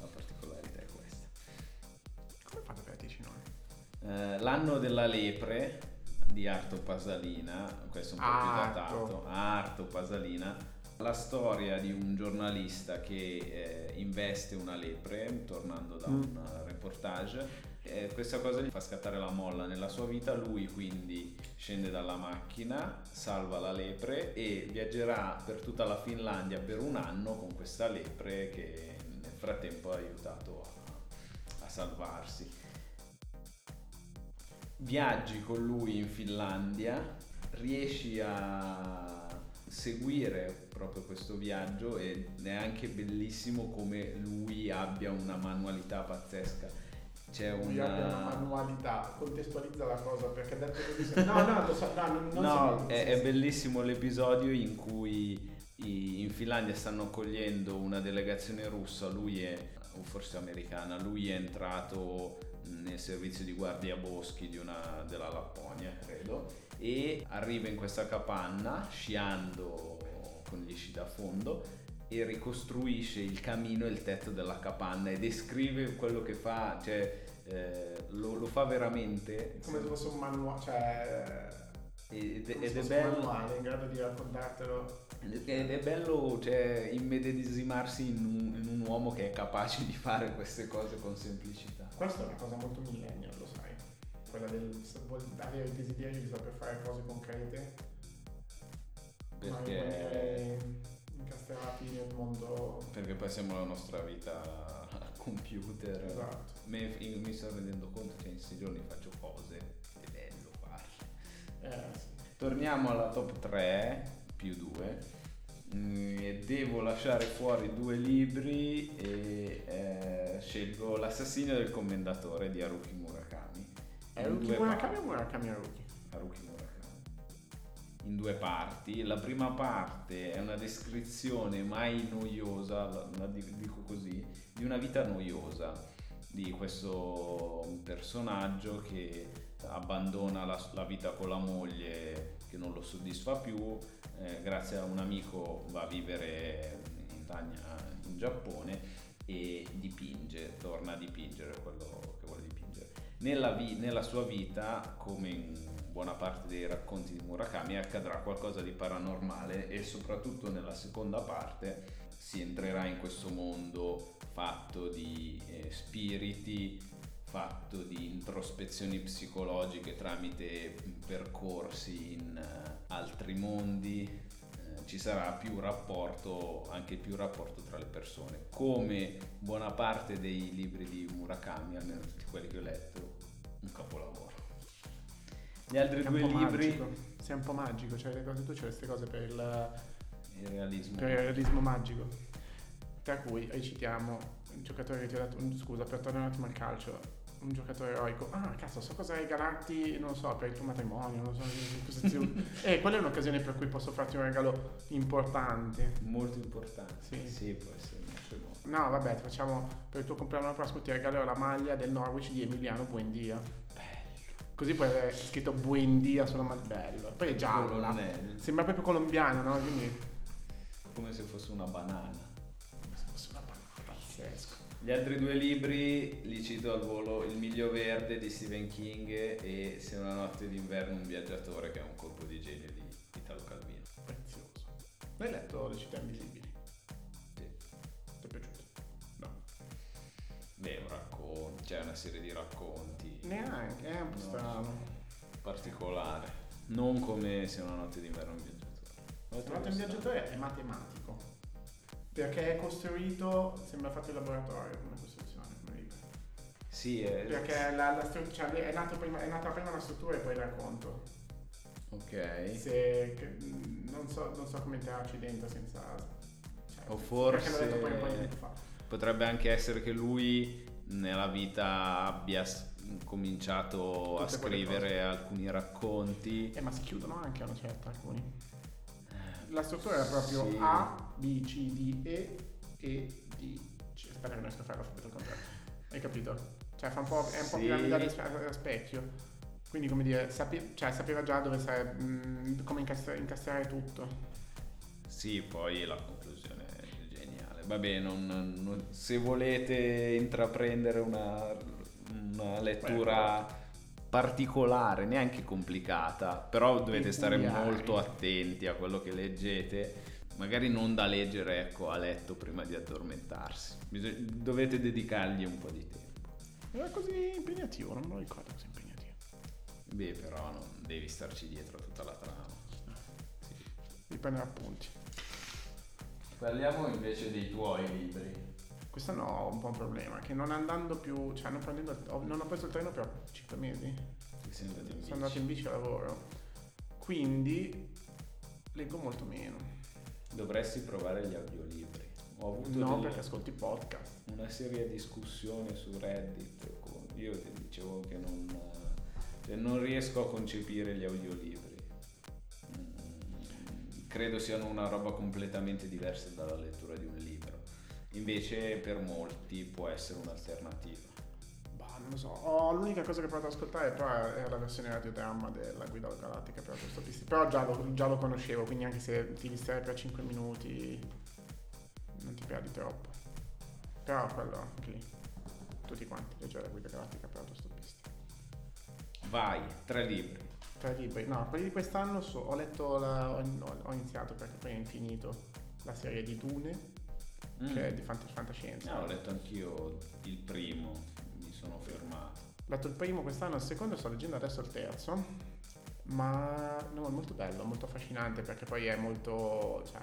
La particolarità è questa. Come fate per 10 noi? Eh, l'anno della lepre di Arto Pasalina, questo è un po' più datato, Arto Pasalina, la storia di un giornalista che eh, investe una lepre, tornando da Mm. un reportage. Eh, questa cosa gli fa scattare la molla nella sua vita, lui quindi scende dalla macchina, salva la lepre e viaggerà per tutta la Finlandia per un anno con questa lepre che nel frattempo ha aiutato a- a salvarsi viaggi con lui in Finlandia, riesci a, seguire proprio questo viaggio ed è anche bellissimo come lui abbia una manualità pazzesca. C'è Lui una... abbia una manualità, contestualizza la cosa perché ha detto così. No, no, lo so, no, non, non No, vede, è, è bellissimo l'episodio in cui in Finlandia stanno accogliendo una delegazione russa, lui è, o forse americana, lui è entrato nel servizio di guardia boschi di una, della Lapponia, credo, e arriva in questa capanna sciando con gli sci da fondo e ricostruisce il camino e il tetto della capanna e descrive quello che fa, cioè eh, lo, lo fa veramente Come se fosse un manuale, cioè... ed, ed è bello manuale in grado di raccontartelo. ed è bello cioè, immedesimarsi in un, in un uomo che è capace di fare queste cose con semplicità. Questa è una cosa molto millennial, lo sai. Quella del avere il desiderio di saper fare cose concrete. Perché, incastrati nel mondo. perché passiamo la nostra vita al computer. Esatto. Me- io mi sto rendendo conto che in questi giorni faccio cose Torniamo alla top 3 più 2. devo lasciare fuori due libri e eh, scelgo L'assassino del commendatore di Haruki Murakami. Haruki Murakami parti. o Murakami Haruki? Haruki Murakami. In due parti. La prima parte è una descrizione mai noiosa, la, la di- dico così, di una vita noiosa di questo personaggio che abbandona la, la vita con la moglie che non lo soddisfa più, eh, grazie a un amico va a vivere in Tagna in Giappone e dipinge, torna a dipingere quello che vuole dipingere. Nella, vi- nella sua vita, come in buona parte dei racconti di Murakami, accadrà qualcosa di paranormale e soprattutto nella seconda parte si entrerà in questo mondo fatto di eh, spiriti, fatto di introspezioni psicologiche tramite percorsi in eh, altri mondi, eh, ci sarà più rapporto, anche più rapporto tra le persone. Come buona parte dei libri di Murakami, almeno tutti quelli che ho letto, un capolavoro. Gli altri due libri, magico. Sei un po' magico, cioè le cose tu c'hai queste cose per il, il realismo. per il realismo magico. Tra cui recitiamo un giocatore che ti ho dato, scusa, per tornare un attimo al calcio, un giocatore eroico. Ah, cazzo, so cosa regalarti, non so, per il tuo matrimonio, non so cosa ti... <laughs> Eh, quella è un'occasione per cui posso farti un regalo importante. Molto importante. Sì. sì può essere molto buono. No, vabbè, ti facciamo per il tuo compleanno prossimo ti regalerò la maglia del Norwich di Emiliano Buendia. Così puoi avere scritto Buendia sulla maglia. Bello. Poi è giallo, Sembra proprio colombiano, no? Quindi come se fosse una banana. Gli altri due libri li cito al volo Il miglio verde di Stephen King e Se una notte d'inverno un viaggiatore che è un colpo di genio di Italo Calvino. Prezioso. L'hai letto Le città invisibili? Sì. Ti è piaciuto? No. Beh, un racconto, c'è una serie di racconti Neanche, è un po' No. strano. particolare. Non come Se una notte d'inverno un viaggiatore. Trovato il strano. viaggiatore è matematico. Perché è costruito, sembra fatto in laboratorio come costruzione, come libro. Sì, è... Perché la, la stru- cioè, è, prima, è nata prima la struttura e poi il racconto. Ok. Se, che- non, so, non so come entrarci dentro senza... Cioè, O Perché l'ho detto poi un po' di forse fa. potrebbe anche essere che lui nella vita abbia cominciato a Tutte quelle scrivere alcuni racconti. Eh, ma si chiudono anche a una certa alcuni. La struttura era proprio Sì. A, B, C, D, E, E, D, C. Aspetta che non riesco a fare l'alfabeto al contrario. Hai capito? Cioè fa un po', è un po' Sì. piramidale a a specchio. Quindi come dire, sape- cioè, sapeva già dove sare- mh, come incastra- incastrare tutto. Sì, poi la conclusione è geniale. Vabbè, non- non- se volete intraprendere una, una lettura particolare, neanche complicata, però dovete stare molto attenti a quello che leggete. Magari non da leggere ecco, a letto prima di addormentarsi. Bisog- dovete dedicargli un po' di tempo. Era così impegnativo, non me lo ricordo così impegnativo. Beh, però non devi starci dietro a tutta la trama. Devi prendere appunti. Parliamo invece dei tuoi libri. Quest'anno ho un po' un problema, che non andando più, cioè non, prendendo non ho preso il treno per 5 mesi. Ti sei andato in Sono andato in bici? bici a lavoro. Quindi Leggo molto meno. Dovresti provare gli audiolibri. Ho avuto No, delle- perché ascolti podcast. una serie di discussioni su Reddit. con- Io ti dicevo che non, cioè, non riesco a concepire gli audiolibri. Mm, Credo siano una roba completamente diversa dalla lettura di un. Invece per molti può essere un'alternativa. Bah, non lo so. Oh, l'unica cosa che ho provato ad ascoltare però era la versione radiodramma della guida galattica per autostoppisti. Però già lo, già lo conoscevo, quindi anche se ti distrai per 5 minuti non ti perdi troppo. Però quello anche lì. Tutti quanti leggere la guida galattica per autostoppisti. Vai, tre libri. Tre libri. No, quelli di quest'anno so- ho letto, la- ho, ho iniziato perché poi è infinito la serie di Dune, Mm. che è di fant- fantascienza. Ah, ho letto anch'io il primo, mi sono fermato. Ho letto il primo quest'anno, il secondo sto leggendo adesso il terzo. Ma no, è molto bello, molto affascinante perché poi è molto. Cioè,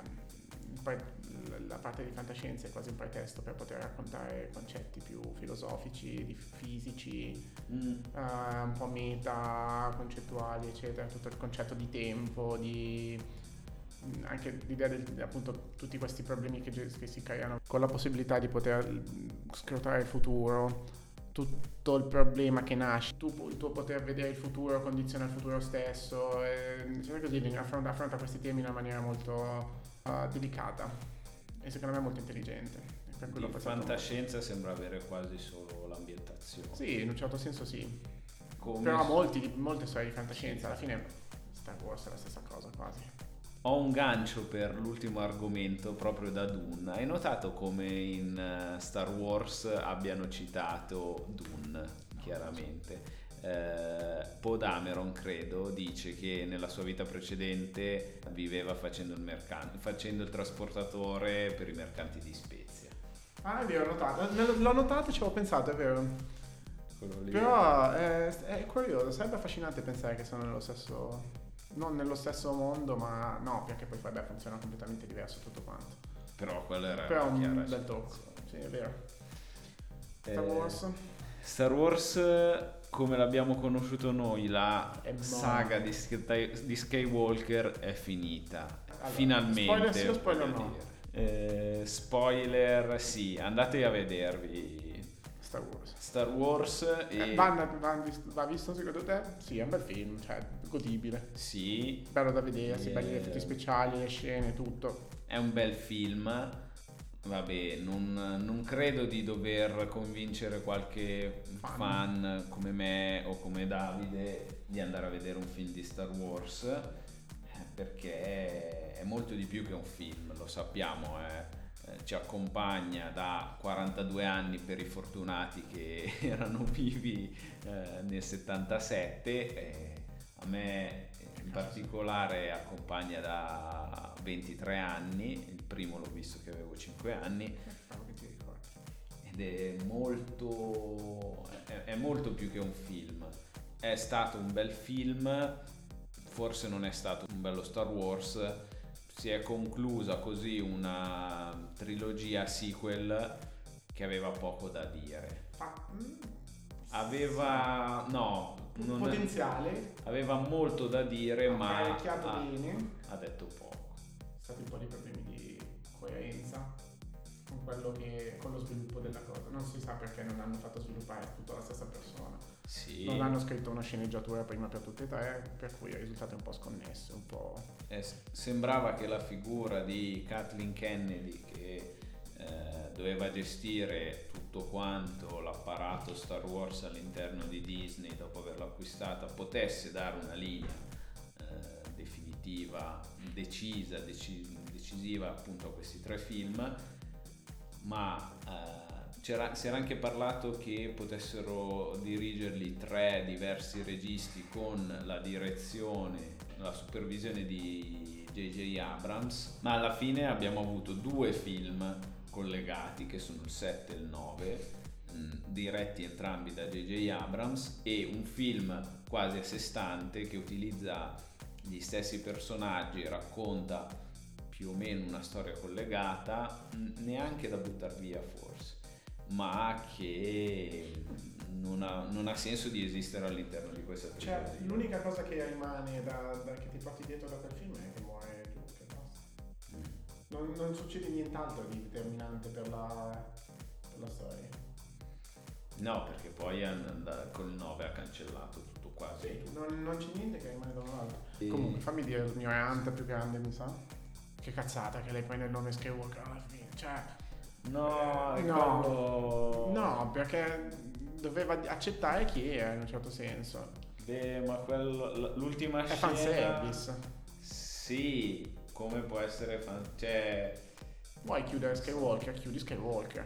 la parte di fantascienza è quasi un pretesto per poter raccontare concetti più filosofici, di fisici, Mm. eh, un po' meta, concettuali, eccetera. Tutto il concetto di tempo, di anche l'idea del appunto tutti questi problemi che, che si creano con la possibilità di poter mh, scrutare il futuro tutto il problema che nasce tu, il tuo poter vedere il futuro condiziona il futuro stesso e, cioè così affronta, affronta questi temi in una maniera molto eh, delicata e secondo me molto intelligente per quello ho Di apprezzato fantascienza sembra avere quasi solo l'ambientazione. molto. sì in un certo senso sì Come però molti, molte storie di fantascienza alla fine Star Wars è la stessa cosa quasi Ho un gancio per l'ultimo argomento proprio da Dune. Hai notato come in eh, Star Wars abbiano citato Dune, chiaramente. Eh, Poe Dameron, credo, dice che nella sua vita precedente viveva facendo il, mercan- facendo il trasportatore per i mercanti di Spezia. ah è vero l'ho notato l'ho notato e ci avevo pensato è vero. Però è, è curioso, sarebbe affascinante pensare che sono nello stesso. Non nello stesso mondo, ma no, perché poi vabbè funziona completamente diverso tutto quanto. Però quello era Però un chiara bel tocco. Sì, è vero. Star Eh, Wars. Star Wars, come l'abbiamo conosciuto noi, la saga di, di Skywalker è finita. Allora, Finalmente. spoiler sì o spoiler no? Eh, spoiler sì, andate a vedervi Star Wars. Star Wars e Eh, va, va- va visto secondo te? Sì, è un bel film, cioè godibile. sì, Bello da vedersi, Eh. belli gli effetti speciali, le scene, tutto. è un bel film. Vabbè, non, non credo di dover convincere qualche Fan. fan. come me o come Davide di andare a vedere un film di Star Wars eh, perché è molto di più che un film, lo sappiamo, eh. Eh, ci accompagna da 42 anni per i fortunati che <laughs> erano vivi eh, nel 77 e a me in particolare accompagna da 23 anni, il primo l'ho visto che avevo 5 anni ed è molto, è, è molto più che un film. È stato un bel film, forse non è stato un bello Star Wars, si è conclusa così una trilogia sequel che aveva poco da dire. Mm, Aveva, no, non- potenziale, aveva molto da dire, ma ha, bene. ha detto poco. stati un po' di problemi di coerenza con quello che con lo sviluppo della cosa. Non si sa perché non hanno fatto sviluppare tutto la stessa persona. Sì, Non hanno scritto una sceneggiatura prima per tutte e tre, per cui il risultato è un po' sconnesso, un po'. Eh, sembrava che la figura di Kathleen Kennedy che eh, doveva gestire tutto quanto l'apparato Star Wars all'interno di Disney dopo averla acquistata potesse dare una linea eh, definitiva, decisa, deci- decisiva appunto a questi tre film, ma eh, si era anche parlato che potessero dirigerli tre diversi registi con la direzione, la supervisione di J.J. Abrams, ma alla fine abbiamo avuto due film collegati che sono il 7 e il 9 mh, diretti entrambi da J.J. Abrams e un film quasi a sé stante che utilizza gli stessi personaggi racconta più o meno una storia collegata, mh, neanche da buttare via forse, ma che non ha, non ha senso di esistere all'interno di questa Cioè, trilogia. l'unica cosa che rimane da, da- che ti porti dietro da quel film è. Non, non succede nient'altro di determinante per la, per la storia. No, perché poi and- and- col 9 ha cancellato tutto quasi. Sì, tutto. non, non c'è niente che rimane da un altro. E- Comunque, fammi dire il mio rant più grande, mi sa. Che cazzata che lei prende il nome Skywalker alla fine. Cioè, No, è No. quello- no, perché doveva accettare chi era in un certo senso. Beh, ma quello, l'ultima È scena... fanservice. Sì, come può essere fan... Cioè... Vuoi chiudere Skywalker? Chiudi Skywalker.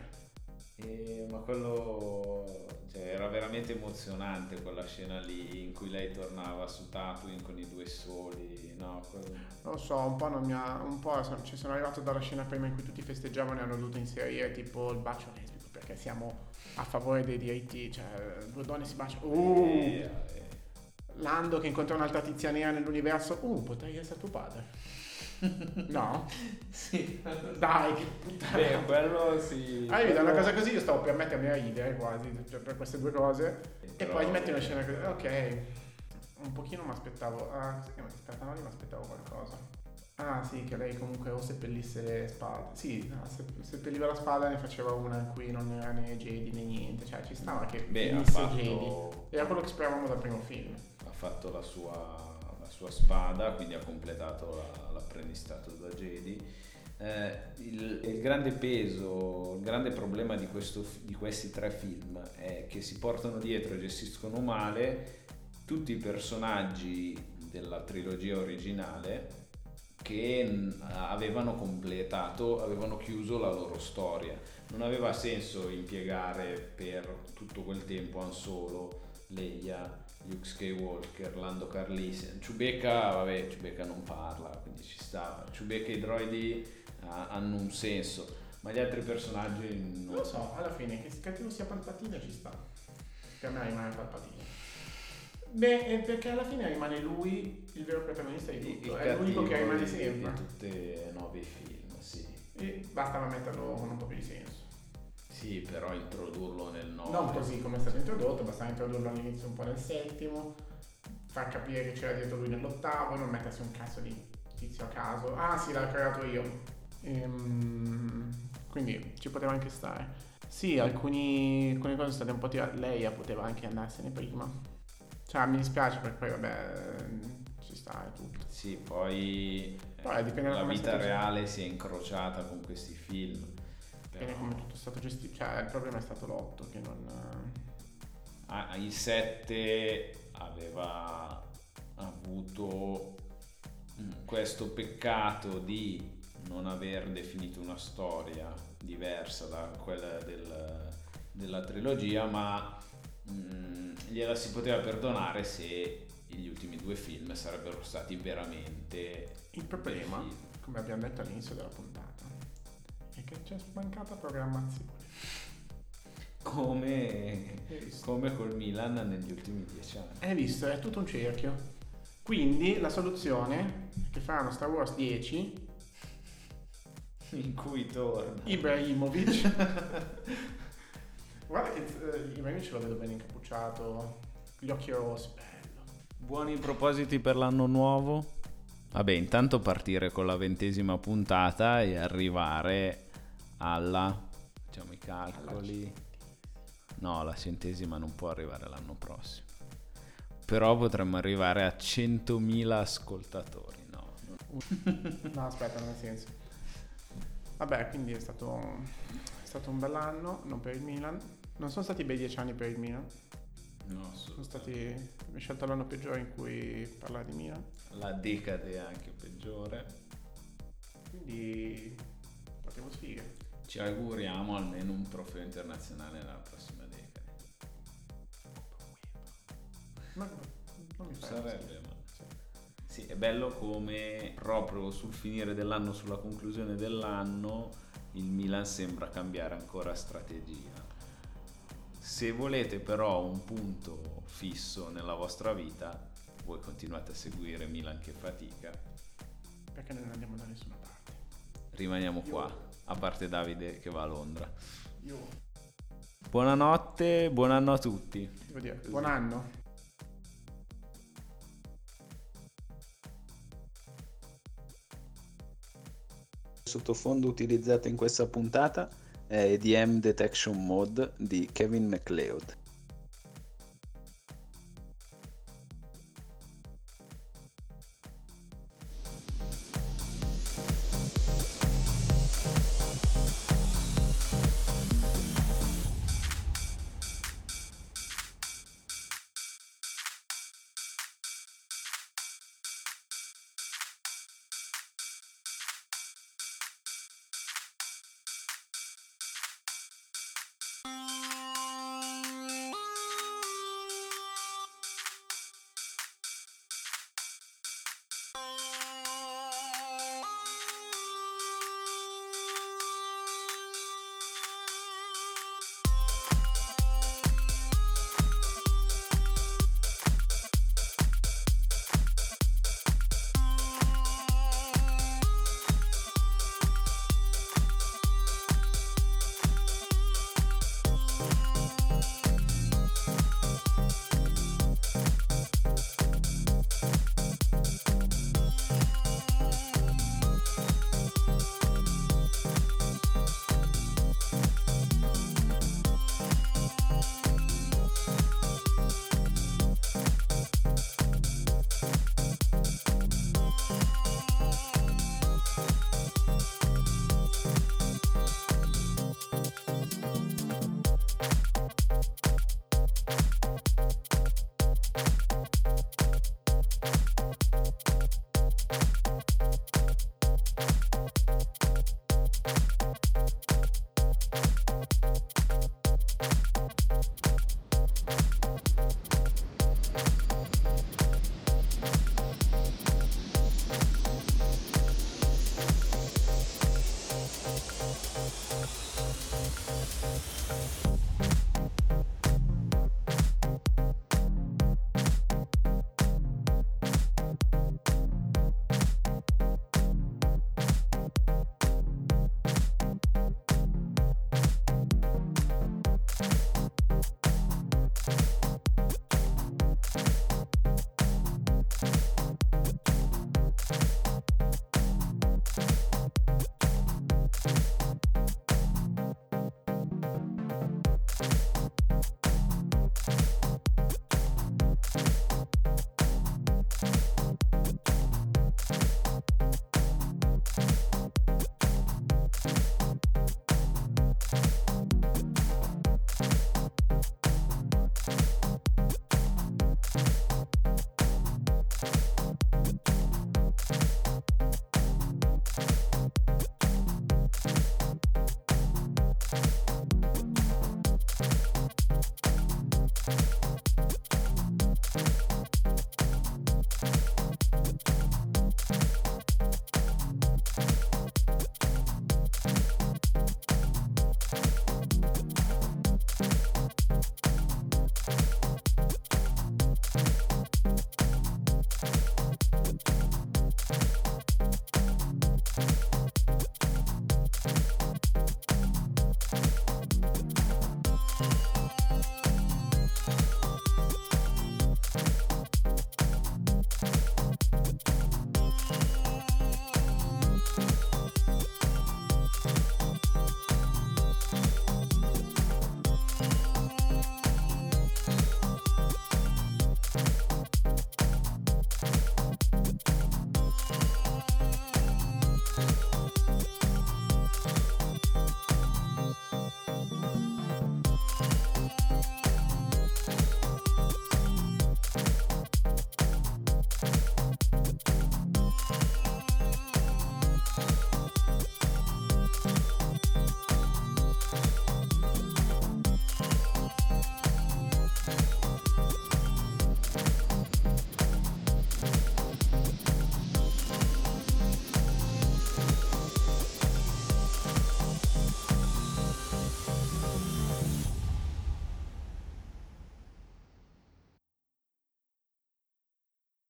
eh, ma quello... Cioè, era veramente emozionante quella scena lì in cui lei tornava su Tatooine con i due soli. No, quello... Non lo so, un po' non mi ha. Un po' ci sono arrivato dalla scena prima in cui tutti festeggiavano e hanno dovuto inserire tipo il bacio lesbico perché siamo a favore dei diritti, cioè due donne si baciano. Uh! Eh, eh. Lando che incontra un'altra tizia nera nell'universo. Uh, potrei essere tuo padre. No? <laughs> Sì. Dai, che puttana. Beh, quello sì. Ah, vedi, una cosa così io stavo per mettermi a ridere quasi cioè, per queste due cose. E Però- poi gli metti una scena così. Ok. Un pochino mi aspettavo. Ah, cos'è che mi aspetta? No, io mi aspettavo qualcosa. Ah, sì, che lei comunque o seppellisse le spade. Sì, no, se- seppelliva la spada e ne faceva una in cui non era né Jedi né niente. Cioè, ci stava che Beh, finisse Jedi. fatto, Era quello che speravamo dal primo film. ha fatto la sua, sua spada, quindi ha completato la- l'apprendistato da Jedi. Eh, il, il grande peso, il grande problema di, questo, di questi tre film è che si portano dietro e gestiscono male tutti i personaggi della trilogia originale che avevano completato, avevano chiuso la loro storia. Non aveva senso impiegare per tutto quel tempo Han Solo, Leia, Luke Skywalker, Lando Carlisian, Chewbacca, vabbè, Chewbacca non parla, quindi ci sta. Chewbacca e i droidi ah, hanno un senso, ma gli altri personaggi non Non lo so, alla fine che cattivo sia Palpatine ci sta. Per me rimane Palpatine. Beh, perché alla fine rimane lui il vero protagonista di tutto. il È l'unico che rimane sempre. Di tutti e nove i film, sì. E bastava metterlo con un po' più di senso. Sì, però introdurlo nel 9. Non così come è stato introdotto, bastava introdurlo all'inizio un po' nel settimo, far capire che c'era dietro lui nell'ottavo, non mettersi un cazzo di tizio a caso. Ah sì, l'ho creato io. Ehm, quindi ci poteva anche stare. Sì, alcuni, alcune cose sono state un po' tirate. Lei poteva anche andarsene prima. Cioè, mi dispiace perché poi, vabbè, ci sta e tutto. Sì, poi eh, Poi da la vita reale si è incrociata con questi film. Dipende Però- come tutto è stato gestito. Cioè, il problema è stato l'otto che non... Ah, il 7 aveva avuto mm, questo peccato di non aver definito una storia diversa da quella del- della trilogia, ma mm, gliela si poteva perdonare se gli ultimi due film sarebbero stati veramente Il problema, come abbiamo detto all'inizio della puntata, che c'è mancata programmazione. come, come col Milan negli ultimi dieci anni. Hai visto, è tutto un cerchio. Quindi la soluzione è che faranno Star Wars 10, In cui torna. Ibrahimovic. <laughs> Guarda che eh, Ibrahimovic lo vedo bene incappucciato, gli occhi rossi, bello. Buoni propositi per l'anno nuovo? Vabbè, intanto partire con la ventesima puntata e arrivare alla... facciamo i calcoli. No, la centesima non può arrivare l'anno prossimo. Però potremmo arrivare a 100.000 ascoltatori, no? No, aspetta, non ha senso. Vabbè, quindi è stato, è stato un bell'anno, non per il Milan. Non sono stati bei dieci anni per il Milan. No, Sono stati... Mi scelto l'anno peggiore in cui parlare di Milan. La decade è anche peggiore. Quindi... Potevo sfiga. Ci auguriamo almeno un trofeo internazionale nella prossima decade. Ma non mi Sarebbe, ma... Sì, è bello come proprio sul finire dell'anno, sulla conclusione dell'anno, il Milan sembra cambiare ancora strategia. Se volete però un punto fisso nella vostra vita, voi continuate a seguire Milan che fatica. Perché non andiamo da nessuna parte. Rimaniamo qua, a parte Davide che va a Londra. Io Buonanotte, buon anno a tutti. dire, buon anno. sottofondo utilizzato in questa puntata è EDM Detection Mode di Kevin MacLeod.